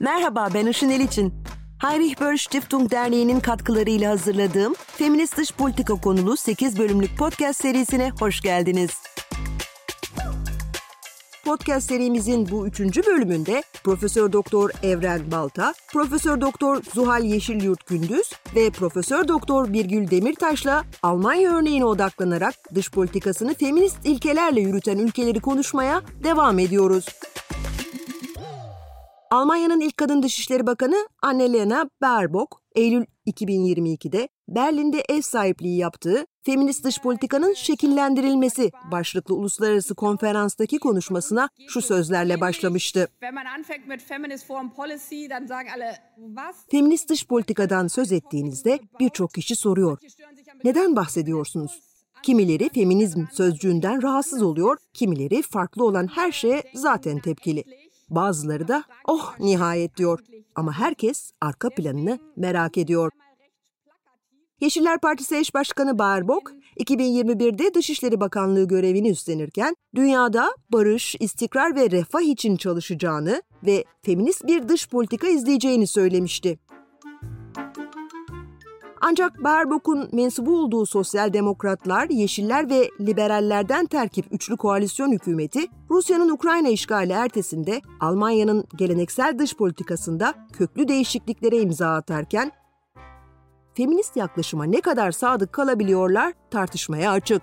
Merhaba ben Işın Eliçin. Heinrich Böll Stiftung Derneği'nin katkılarıyla hazırladığım Feminist Dış Politika konulu 8 bölümlük podcast serisine hoş geldiniz. Podcast serimizin bu üçüncü bölümünde Profesör Doktor Evren Balta, Profesör Doktor Zuhal Yeşilyurt Gündüz ve Profesör Doktor Birgül Demirtaş'la Almanya örneğine odaklanarak dış politikasını feminist ilkelerle yürüten ülkeleri konuşmaya devam ediyoruz. Almanya'nın ilk kadın dışişleri bakanı Annalena Baerbock, Eylül 2022'de Berlin'de ev sahipliği yaptığı Feminist Dış Politikanın Şekillendirilmesi başlıklı uluslararası konferanstaki konuşmasına şu sözlerle başlamıştı. Feminist dış politikadan söz ettiğinizde birçok kişi soruyor. Neden bahsediyorsunuz? Kimileri feminizm sözcüğünden rahatsız oluyor, kimileri farklı olan her şeye zaten tepkili. Bazıları da oh nihayet diyor ama herkes arka planını merak ediyor. Yeşiller Partisi eş başkanı Baerbock, 2021'de Dışişleri Bakanlığı görevini üstlenirken dünyada barış, istikrar ve refah için çalışacağını ve feminist bir dış politika izleyeceğini söylemişti. Ancak Baerbock'un mensubu olduğu sosyal demokratlar, yeşiller ve liberallerden terkip üçlü koalisyon hükümeti, Rusya'nın Ukrayna işgali ertesinde Almanya'nın geleneksel dış politikasında köklü değişikliklere imza atarken, feminist yaklaşıma ne kadar sadık kalabiliyorlar tartışmaya açık.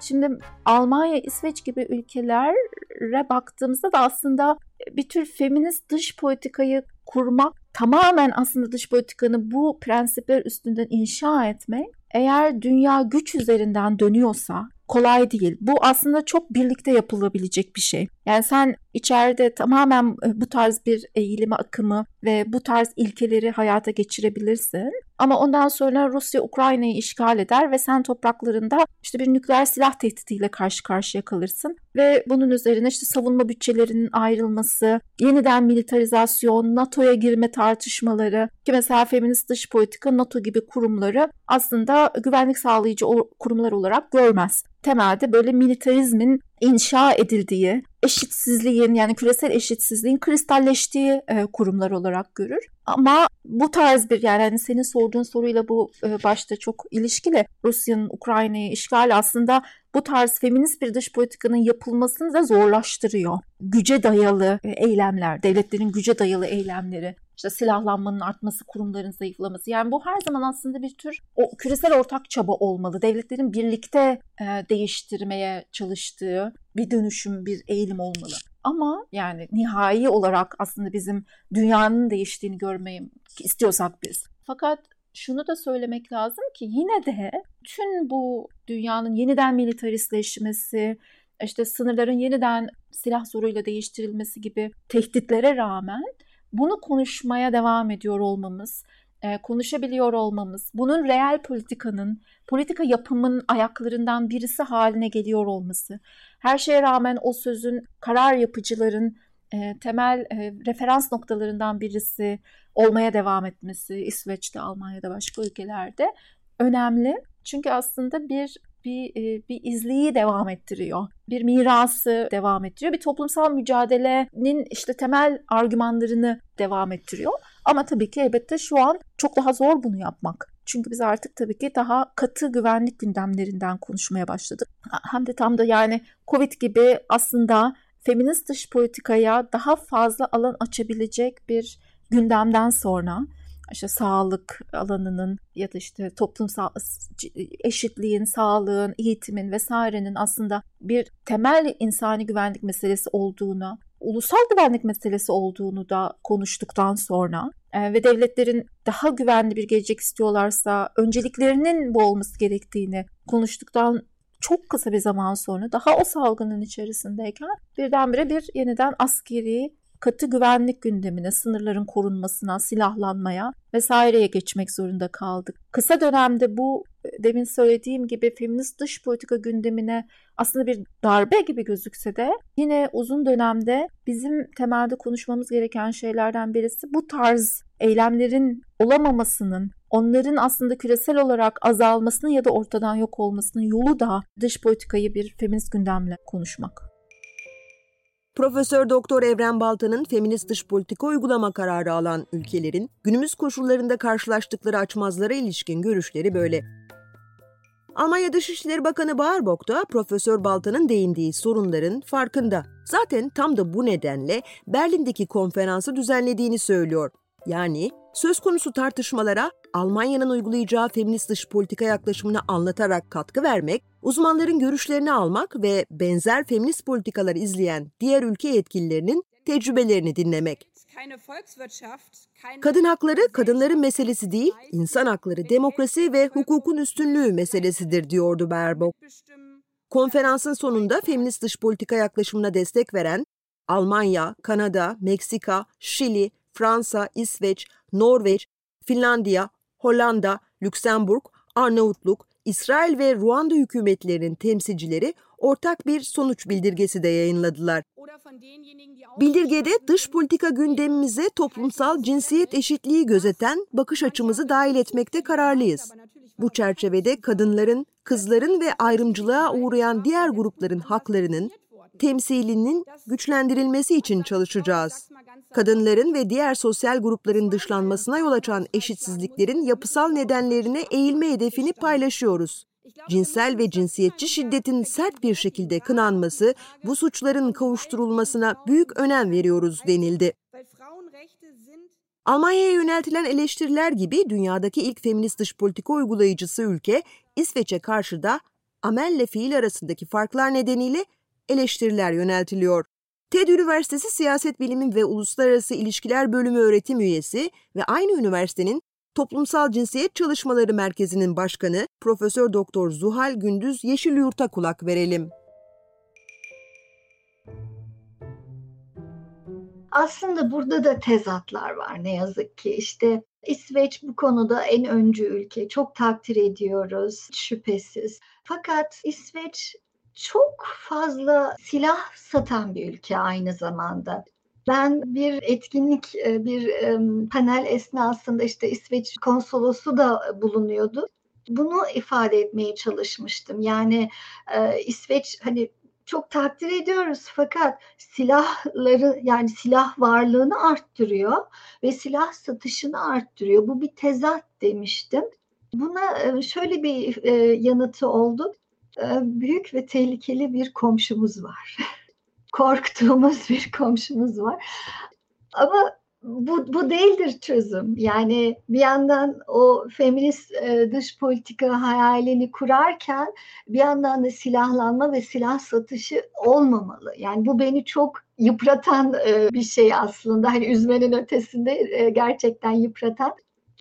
Şimdi Almanya, İsveç gibi ülkelere baktığımızda da aslında bir tür feminist dış politikayı kurmak tamamen aslında dış politikanı bu prensipler üstünden inşa etmek eğer dünya güç üzerinden dönüyorsa kolay değil. Bu aslında çok birlikte yapılabilecek bir şey. Yani sen içeride tamamen e, bu tarz bir eğilimi, akımı ve bu tarz ilkeleri hayata geçirebilirsin. Ama ondan sonra Rusya Ukrayna'yı işgal eder ve sen topraklarında işte bir nükleer silah tehdidiyle karşı karşıya kalırsın. Ve bunun üzerine işte savunma bütçelerinin ayrılması, yeniden militarizasyon, NATO'ya girme tartışmaları ki mesela feminist dış politika NATO gibi kurumları aslında güvenlik sağlayıcı kurumlar olarak görmez temelde böyle militarizmin inşa edildiği, eşitsizliğin yani küresel eşitsizliğin kristalleştiği e, kurumlar olarak görür. Ama bu tarz bir yani hani senin sorduğun soruyla bu e, başta çok ilişkili. Rusya'nın Ukrayna'yı işgali aslında bu tarz feminist bir dış politikanın yapılmasını da zorlaştırıyor. Güce dayalı e, eylemler, devletlerin güce dayalı eylemleri işte silahlanmanın artması, kurumların zayıflaması. Yani bu her zaman aslında bir tür o küresel ortak çaba olmalı. Devletlerin birlikte e, değiştirmeye çalıştığı bir dönüşüm, bir eğilim olmalı. Ama yani nihai olarak aslında bizim dünyanın değiştiğini görmeyi istiyorsak biz. Fakat şunu da söylemek lazım ki yine de tüm bu dünyanın yeniden militaristleşmesi, işte sınırların yeniden silah zoruyla değiştirilmesi gibi tehditlere rağmen bunu konuşmaya devam ediyor olmamız, e, konuşabiliyor olmamız, bunun reel politikanın, politika yapımın ayaklarından birisi haline geliyor olması, her şeye rağmen o sözün karar yapıcıların e, temel e, referans noktalarından birisi olmaya devam etmesi İsveç'te, Almanya'da, başka ülkelerde önemli. Çünkü aslında bir bir, e, bir izleyi devam ettiriyor. Bir mirası devam ettiriyor. Bir toplumsal mücadelenin işte temel argümanlarını devam ettiriyor. Ama tabii ki elbette şu an çok daha zor bunu yapmak. Çünkü biz artık tabii ki daha katı güvenlik gündemlerinden konuşmaya başladık. Hem de tam da yani Covid gibi aslında feminist dış politikaya daha fazla alan açabilecek bir gündemden sonra işte sağlık alanının ya da işte toplumsal eşitliğin, sağlığın, eğitimin vesairenin aslında bir temel insani güvenlik meselesi olduğunu, ulusal güvenlik meselesi olduğunu da konuştuktan sonra e, ve devletlerin daha güvenli bir gelecek istiyorlarsa önceliklerinin bu olması gerektiğini konuştuktan çok kısa bir zaman sonra daha o salgının içerisindeyken birdenbire bir yeniden askeri katı güvenlik gündemine, sınırların korunmasına, silahlanmaya vesaireye geçmek zorunda kaldık. Kısa dönemde bu demin söylediğim gibi feminist dış politika gündemine aslında bir darbe gibi gözükse de yine uzun dönemde bizim temelde konuşmamız gereken şeylerden birisi bu tarz eylemlerin olamamasının, onların aslında küresel olarak azalmasının ya da ortadan yok olmasının yolu da dış politikayı bir feminist gündemle konuşmak. Profesör Doktor Evren Balta'nın feminist dış politika uygulama kararı alan ülkelerin günümüz koşullarında karşılaştıkları açmazlara ilişkin görüşleri böyle. Almanya Dışişleri Bakanı Baerbock da Profesör Balta'nın değindiği sorunların farkında. Zaten tam da bu nedenle Berlin'deki konferansı düzenlediğini söylüyor. Yani söz konusu tartışmalara Almanya'nın uygulayacağı feminist dış politika yaklaşımını anlatarak katkı vermek, uzmanların görüşlerini almak ve benzer feminist politikalar izleyen diğer ülke yetkililerinin tecrübelerini dinlemek. Kadın hakları kadınların meselesi değil, insan hakları, demokrasi ve hukukun üstünlüğü meselesidir diyordu Baerbock. Konferansın sonunda feminist dış politika yaklaşımına destek veren Almanya, Kanada, Meksika, Şili, Fransa, İsveç, Norveç, Finlandiya, Hollanda, Lüksemburg, Arnavutluk, İsrail ve Ruanda hükümetlerinin temsilcileri ortak bir sonuç bildirgesi de yayınladılar. Bildirgede dış politika gündemimize toplumsal cinsiyet eşitliği gözeten bakış açımızı dahil etmekte kararlıyız. Bu çerçevede kadınların, kızların ve ayrımcılığa uğrayan diğer grupların haklarının, temsilinin güçlendirilmesi için çalışacağız. Kadınların ve diğer sosyal grupların dışlanmasına yol açan eşitsizliklerin yapısal nedenlerine eğilme hedefini paylaşıyoruz. Cinsel ve cinsiyetçi şiddetin sert bir şekilde kınanması, bu suçların kavuşturulmasına büyük önem veriyoruz denildi. Almanya'ya yöneltilen eleştiriler gibi dünyadaki ilk feminist dış politika uygulayıcısı ülke İsveç'e karşı da amelle fiil arasındaki farklar nedeniyle eleştiriler yöneltiliyor. TED Üniversitesi Siyaset Bilimi ve Uluslararası İlişkiler Bölümü öğretim üyesi ve aynı üniversitenin Toplumsal Cinsiyet Çalışmaları Merkezi'nin başkanı Profesör Doktor Zuhal Gündüz Yeşilyurt'a kulak verelim. Aslında burada da tezatlar var ne yazık ki. İşte İsveç bu konuda en öncü ülke. Çok takdir ediyoruz şüphesiz. Fakat İsveç çok fazla silah satan bir ülke aynı zamanda. Ben bir etkinlik, e, bir panel esnasında işte İsveç konsolosu da bulunuyordu. Bunu ifade etmeye çalışmıştım. Yani e, İsveç hani çok takdir ediyoruz fakat silahları yani silah varlığını arttırıyor ve silah satışını arttırıyor. Bu bir tezat demiştim. Buna e, şöyle bir yanıtı oldu büyük ve tehlikeli bir komşumuz var. Korktuğumuz bir komşumuz var. Ama bu, bu değildir çözüm. Yani bir yandan o feminist e, dış politika hayalini kurarken bir yandan da silahlanma ve silah satışı olmamalı. Yani bu beni çok yıpratan e, bir şey aslında. Hani üzmenin ötesinde e, gerçekten yıpratan.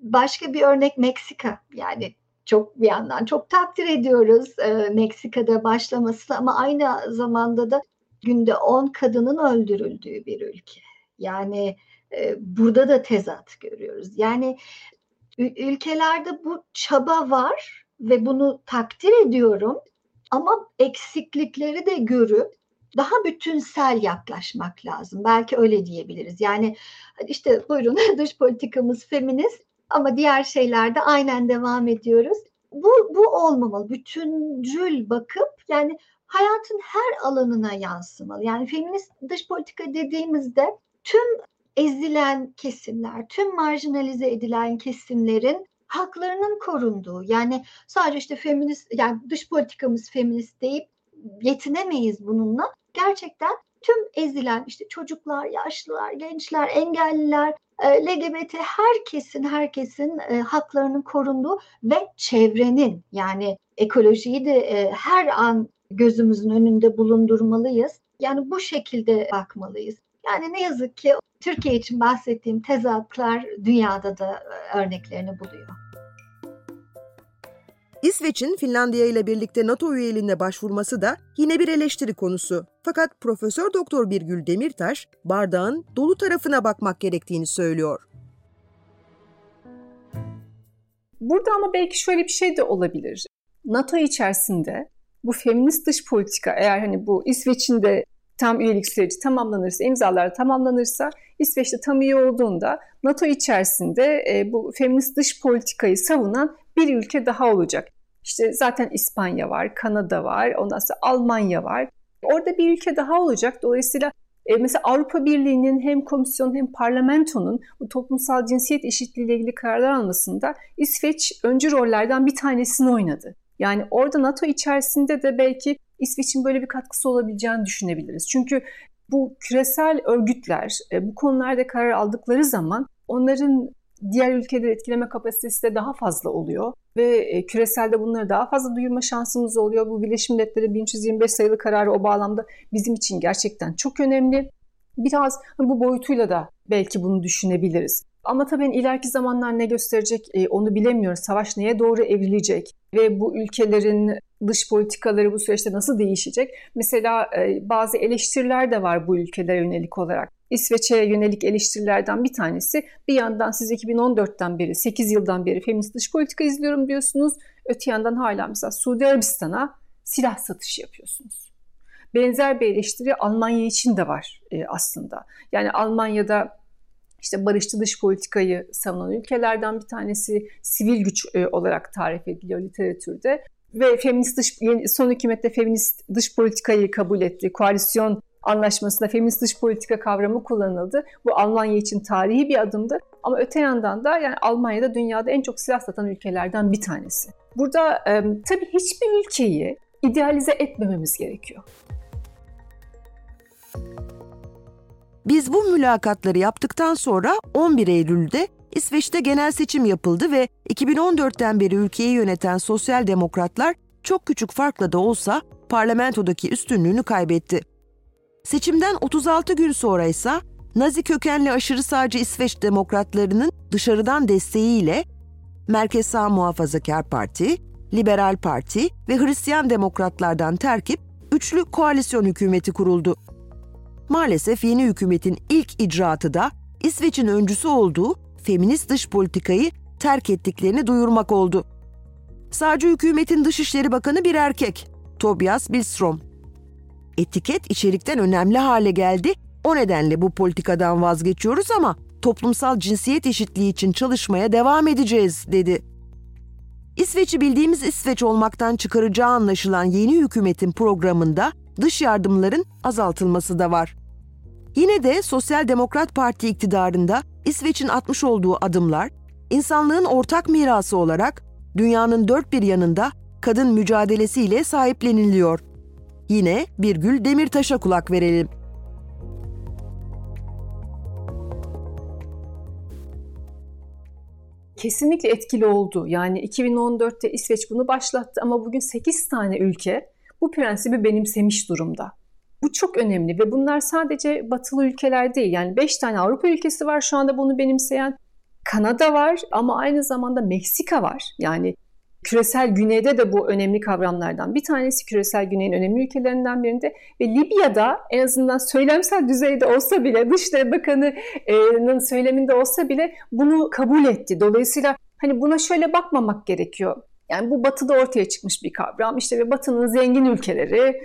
Başka bir örnek Meksika. Yani çok bir yandan çok takdir ediyoruz e, Meksika'da başlaması ama aynı zamanda da günde 10 kadının öldürüldüğü bir ülke. Yani e, burada da tezat görüyoruz. Yani ülkelerde bu çaba var ve bunu takdir ediyorum ama eksiklikleri de görüp daha bütünsel yaklaşmak lazım. Belki öyle diyebiliriz. Yani işte buyurun dış politikamız feminist ama diğer şeylerde aynen devam ediyoruz. Bu, bu olmamalı. Bütüncül bakıp yani hayatın her alanına yansımalı. Yani feminist dış politika dediğimizde tüm ezilen kesimler, tüm marjinalize edilen kesimlerin haklarının korunduğu yani sadece işte feminist yani dış politikamız feminist deyip yetinemeyiz bununla. Gerçekten tüm ezilen işte çocuklar, yaşlılar, gençler, engelliler, LGBT herkesin herkesin e, haklarının korunduğu ve çevrenin yani ekolojiyi de e, her an gözümüzün önünde bulundurmalıyız. Yani bu şekilde bakmalıyız. Yani ne yazık ki Türkiye için bahsettiğim tezatlar dünyada da e, örneklerini buluyor. İsveç'in Finlandiya ile birlikte NATO üyeliğine başvurması da yine bir eleştiri konusu. Fakat Profesör Doktor Birgül Demirtaş bardağın dolu tarafına bakmak gerektiğini söylüyor. Burada ama belki şöyle bir şey de olabilir. NATO içerisinde bu feminist dış politika eğer hani bu İsveç'in de tam üyelik süreci tamamlanırsa, imzalar tamamlanırsa İsveç'te tam üye olduğunda NATO içerisinde e, bu feminist dış politikayı savunan bir ülke daha olacak. İşte zaten İspanya var, Kanada var, ondan sonra Almanya var. Orada bir ülke daha olacak. Dolayısıyla E, mesela Avrupa Birliği'nin hem komisyon hem parlamentonun bu toplumsal cinsiyet eşitliği ile ilgili kararlar almasında İsveç öncü rollerden bir tanesini oynadı. Yani orada NATO içerisinde de belki İsveç'in böyle bir katkısı olabileceğini düşünebiliriz. Çünkü bu küresel örgütler e, bu konularda karar aldıkları zaman onların diğer ülkeleri etkileme kapasitesi de daha fazla oluyor ve e, küreselde bunları daha fazla duyurma şansımız oluyor. Bu Birleşmiş Milletleri 1325 sayılı kararı o bağlamda bizim için gerçekten çok önemli. Biraz bu boyutuyla da belki bunu düşünebiliriz. Ama tabii ileriki zamanlar ne gösterecek e, onu bilemiyoruz. Savaş neye doğru evrilecek ve bu ülkelerin dış politikaları bu süreçte nasıl değişecek? Mesela e, bazı eleştiriler de var bu ülkelere yönelik olarak. İsveç'e yönelik eleştirilerden bir tanesi bir yandan siz 2014'ten beri 8 yıldan beri feminist dış politika izliyorum diyorsunuz. Öte yandan hala mesela Suudi Arabistan'a silah satışı yapıyorsunuz. Benzer bir eleştiri Almanya için de var e, aslında. Yani Almanya'da işte barışçı dış politikayı savunan ülkelerden bir tanesi sivil güç e, olarak tarif ediliyor literatürde. Ve feminist dış, son hükümette feminist dış politikayı kabul etti. Koalisyon anlaşmasında feminist dış politika kavramı kullanıldı. Bu Almanya için tarihi bir adımdı. Ama öte yandan da yani Almanya'da dünyada en çok silah satan ülkelerden bir tanesi. Burada e, tabii hiçbir ülkeyi idealize etmememiz gerekiyor. Biz bu mülakatları yaptıktan sonra 11 Eylül'de İsveç'te genel seçim yapıldı ve 2014'ten beri ülkeyi yöneten sosyal demokratlar çok küçük farkla da olsa parlamentodaki üstünlüğünü kaybetti. Seçimden 36 gün sonra ise Nazi kökenli aşırı sağcı İsveç demokratlarının dışarıdan desteğiyle Merkez Sağ Muhafazakar Parti, Liberal Parti ve Hristiyan Demokratlardan terkip üçlü koalisyon hükümeti kuruldu. Maalesef yeni hükümetin ilk icraatı da İsveç'in öncüsü olduğu feminist dış politikayı terk ettiklerini duyurmak oldu. Sağcı hükümetin Dışişleri Bakanı bir erkek, Tobias Billström. Etiket içerikten önemli hale geldi. O nedenle bu politikadan vazgeçiyoruz ama toplumsal cinsiyet eşitliği için çalışmaya devam edeceğiz, dedi. İsveç'i bildiğimiz İsveç olmaktan çıkaracağı anlaşılan yeni hükümetin programında dış yardımların azaltılması da var. Yine de Sosyal Demokrat Parti iktidarında İsveç'in atmış olduğu adımlar, insanlığın ortak mirası olarak dünyanın dört bir yanında kadın mücadelesiyle sahipleniliyor. Yine bir gül Demirtaş'a kulak verelim. Kesinlikle etkili oldu. Yani 2014'te İsveç bunu başlattı ama bugün 8 tane ülke bu prensibi benimsemiş durumda. Bu çok önemli ve bunlar sadece batılı ülkeler değil. Yani 5 tane Avrupa ülkesi var şu anda bunu benimseyen. Kanada var ama aynı zamanda Meksika var. Yani küresel güneyde de bu önemli kavramlardan bir tanesi. Küresel güneyin önemli ülkelerinden birinde ve Libya'da en azından söylemsel düzeyde olsa bile Dışişleri Bakanı'nın söyleminde olsa bile bunu kabul etti. Dolayısıyla hani buna şöyle bakmamak gerekiyor. Yani bu batıda ortaya çıkmış bir kavram. İşte ve batının zengin ülkeleri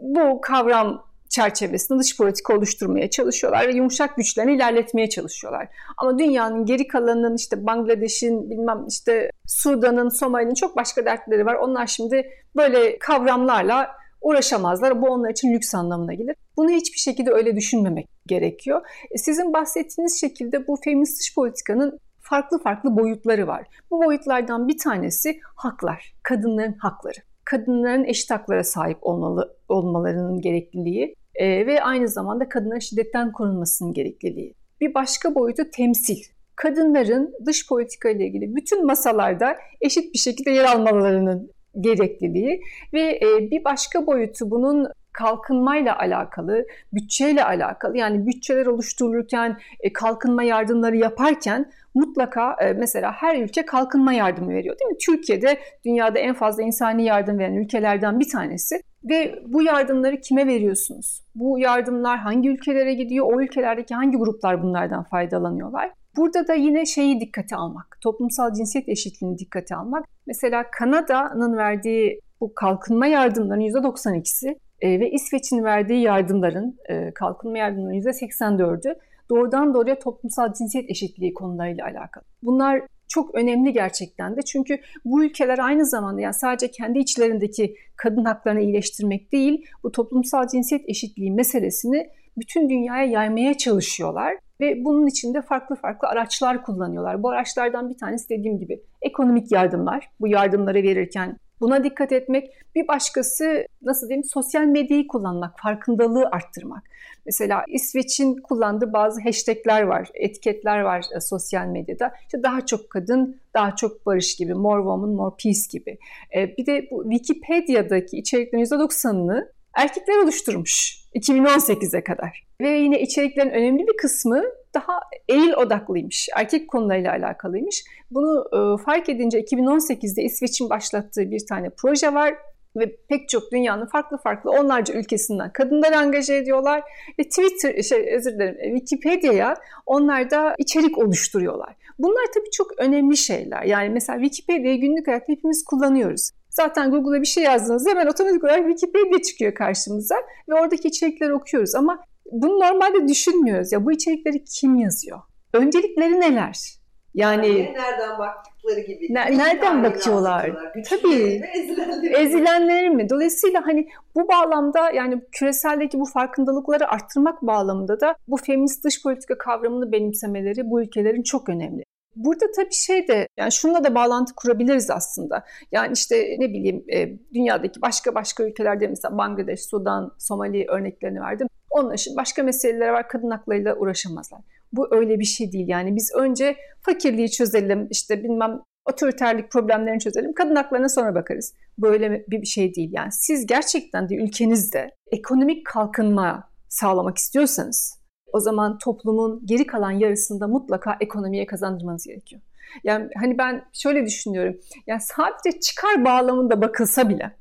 bu kavram çerçevesinde dış politika oluşturmaya çalışıyorlar ve yumuşak güçlerini ilerletmeye çalışıyorlar. Ama dünyanın geri kalanının işte Bangladeş'in bilmem işte Sudan'ın, Somali'nin çok başka dertleri var. Onlar şimdi böyle kavramlarla uğraşamazlar. Bu onlar için lüks anlamına gelir. Bunu hiçbir şekilde öyle düşünmemek gerekiyor. E, sizin bahsettiğiniz şekilde bu feminist dış politikanın farklı farklı boyutları var. Bu boyutlardan bir tanesi haklar, kadınların hakları kadınların eşit haklara sahip olmalı, olmalarının gerekliliği e, ve aynı zamanda kadınların şiddetten korunmasının gerekliliği. Bir başka boyutu temsil. Kadınların dış politika ile ilgili bütün masalarda eşit bir şekilde yer almalarının gerekliliği ve e, bir başka boyutu bunun kalkınmayla alakalı, bütçeyle alakalı yani bütçeler oluşturulurken, e, kalkınma yardımları yaparken mutlaka e, mesela her ülke kalkınma yardımı veriyor değil mi? Türkiye'de dünyada en fazla insani yardım veren ülkelerden bir tanesi ve bu yardımları kime veriyorsunuz? Bu yardımlar hangi ülkelere gidiyor? O ülkelerdeki hangi gruplar bunlardan faydalanıyorlar? Burada da yine şeyi dikkate almak, toplumsal cinsiyet eşitliğini dikkate almak. Mesela Kanada'nın verdiği bu kalkınma yardımlarının %92'si e, ve İsveç'in verdiği yardımların, e, kalkınma yardımlarının %84'ü doğrudan doğruya toplumsal cinsiyet eşitliği konularıyla alakalı. Bunlar çok önemli gerçekten de çünkü bu ülkeler aynı zamanda yani sadece kendi içlerindeki kadın haklarını iyileştirmek değil, bu toplumsal cinsiyet eşitliği meselesini bütün dünyaya yaymaya çalışıyorlar ve bunun için de farklı farklı araçlar kullanıyorlar. Bu araçlardan bir tanesi dediğim gibi ekonomik yardımlar. Bu yardımları verirken buna dikkat etmek. Bir başkası nasıl diyeyim sosyal medyayı kullanmak, farkındalığı arttırmak. Mesela İsveç'in kullandığı bazı hashtagler var, etiketler var e, sosyal medyada. İşte daha çok kadın, daha çok barış gibi, more woman, more peace gibi. E, bir de bu Wikipedia'daki içeriklerin %90'ını erkekler oluşturmuş 2018'e kadar. Ve yine içeriklerin önemli bir kısmı daha eril odaklıymış, erkek konularıyla alakalıymış. Bunu e, fark edince 2018'de İsveç'in başlattığı bir tane proje var ve pek çok dünyanın farklı farklı onlarca ülkesinden kadınlar angaje ediyorlar ve Twitter şey özür dilerim Wikipedia'ya onlar da içerik oluşturuyorlar. Bunlar tabii çok önemli şeyler. Yani mesela Wikipedia'yı günlük hayatta hepimiz kullanıyoruz. Zaten Google'a bir şey yazdığınızda hemen otomatik olarak Wikipedia çıkıyor karşımıza ve oradaki içerikleri okuyoruz ama bunu normalde düşünmüyoruz. Ya bu içerikleri kim yazıyor? Öncelikleri neler? Yani, yani nereden baktıkları gibi. Ne, nereden bakıyorlar? Tabii. Ezilenleri, ezilenleri mi? Dolayısıyla hani bu bağlamda yani küreseldeki bu farkındalıkları arttırmak bağlamında da bu feminist dış politika kavramını benimsemeleri bu ülkelerin çok önemli. Burada tabii şey de yani şununla da bağlantı kurabiliriz aslında. Yani işte ne bileyim e, dünyadaki başka başka ülkelerde mesela Bangladeş, Sudan, Somali örneklerini verdim. Onun için başka meseleler var kadın haklarıyla uğraşamazlar. Bu öyle bir şey değil. Yani biz önce fakirliği çözelim, işte bilmem otoriterlik problemlerini çözelim. Kadın haklarına sonra bakarız. Böyle bir şey değil. Yani siz gerçekten de ülkenizde ekonomik kalkınma sağlamak istiyorsanız o zaman toplumun geri kalan yarısında mutlaka ekonomiye kazandırmanız gerekiyor. Yani hani ben şöyle düşünüyorum. Yani sadece çıkar bağlamında bakılsa bile,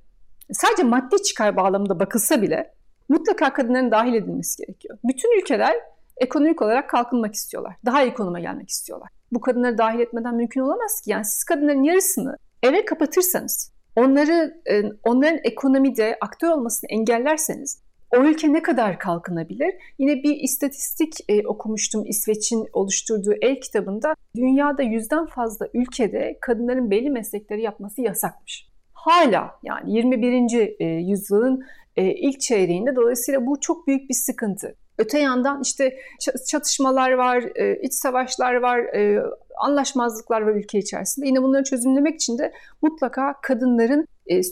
sadece maddi çıkar bağlamında bakılsa bile mutlaka kadınların dahil edilmesi gerekiyor. Bütün ülkeler ekonomik olarak kalkınmak istiyorlar. Daha iyi konuma gelmek istiyorlar. Bu kadınları dahil etmeden mümkün olamaz ki. Yani siz kadınların yarısını eve kapatırsanız, onları e, onların ekonomide aktör olmasını engellerseniz o ülke ne kadar kalkınabilir? Yine bir istatistik e, okumuştum İsveç'in oluşturduğu el kitabında. Dünyada yüzden fazla ülkede kadınların belli meslekleri yapması yasakmış. Hala yani 21. E, yüzyılın e, ilk çeyreğinde dolayısıyla bu çok büyük bir sıkıntı. Öte yandan işte çatışmalar var, e, iç savaşlar var, e, anlaşmazlıklar var ülke içerisinde. Yine bunları çözümlemek için de mutlaka kadınların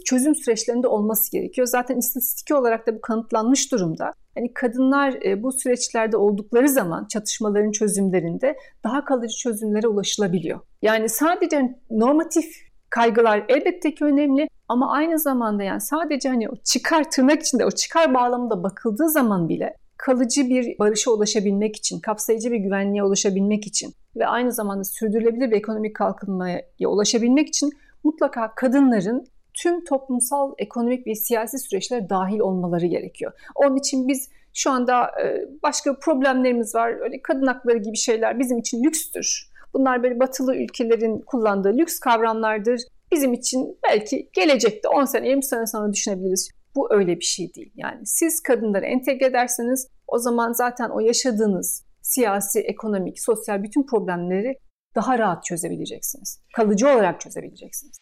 çözüm süreçlerinde olması gerekiyor. Zaten istatistik olarak da bu kanıtlanmış durumda. Hani kadınlar bu süreçlerde oldukları zaman çatışmaların çözümlerinde daha kalıcı çözümlere ulaşılabiliyor. Yani sadece normatif kaygılar elbette ki önemli ama aynı zamanda yani sadece hani o çıkar tırnak içinde o çıkar bağlamında bakıldığı zaman bile kalıcı bir barışa ulaşabilmek için, kapsayıcı bir güvenliğe ulaşabilmek için ve aynı zamanda sürdürülebilir bir ekonomik kalkınmaya ulaşabilmek için mutlaka kadınların tüm toplumsal, ekonomik ve siyasi süreçlere dahil olmaları gerekiyor. Onun için biz şu anda e, başka problemlerimiz var. Öyle kadın hakları gibi şeyler bizim için lükstür. Bunlar böyle batılı ülkelerin kullandığı lüks kavramlardır. Bizim için belki gelecekte 10 sene 20 sene sonra düşünebiliriz. Bu öyle bir şey değil. Yani siz kadınları entegre ederseniz o zaman zaten o yaşadığınız siyasi, ekonomik, sosyal bütün problemleri daha rahat çözebileceksiniz. Kalıcı olarak çözebileceksiniz.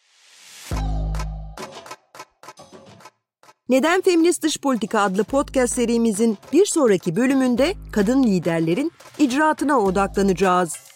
Neden Feminist Dış Politika adlı podcast serimizin bir sonraki bölümünde kadın liderlerin icraatına odaklanacağız.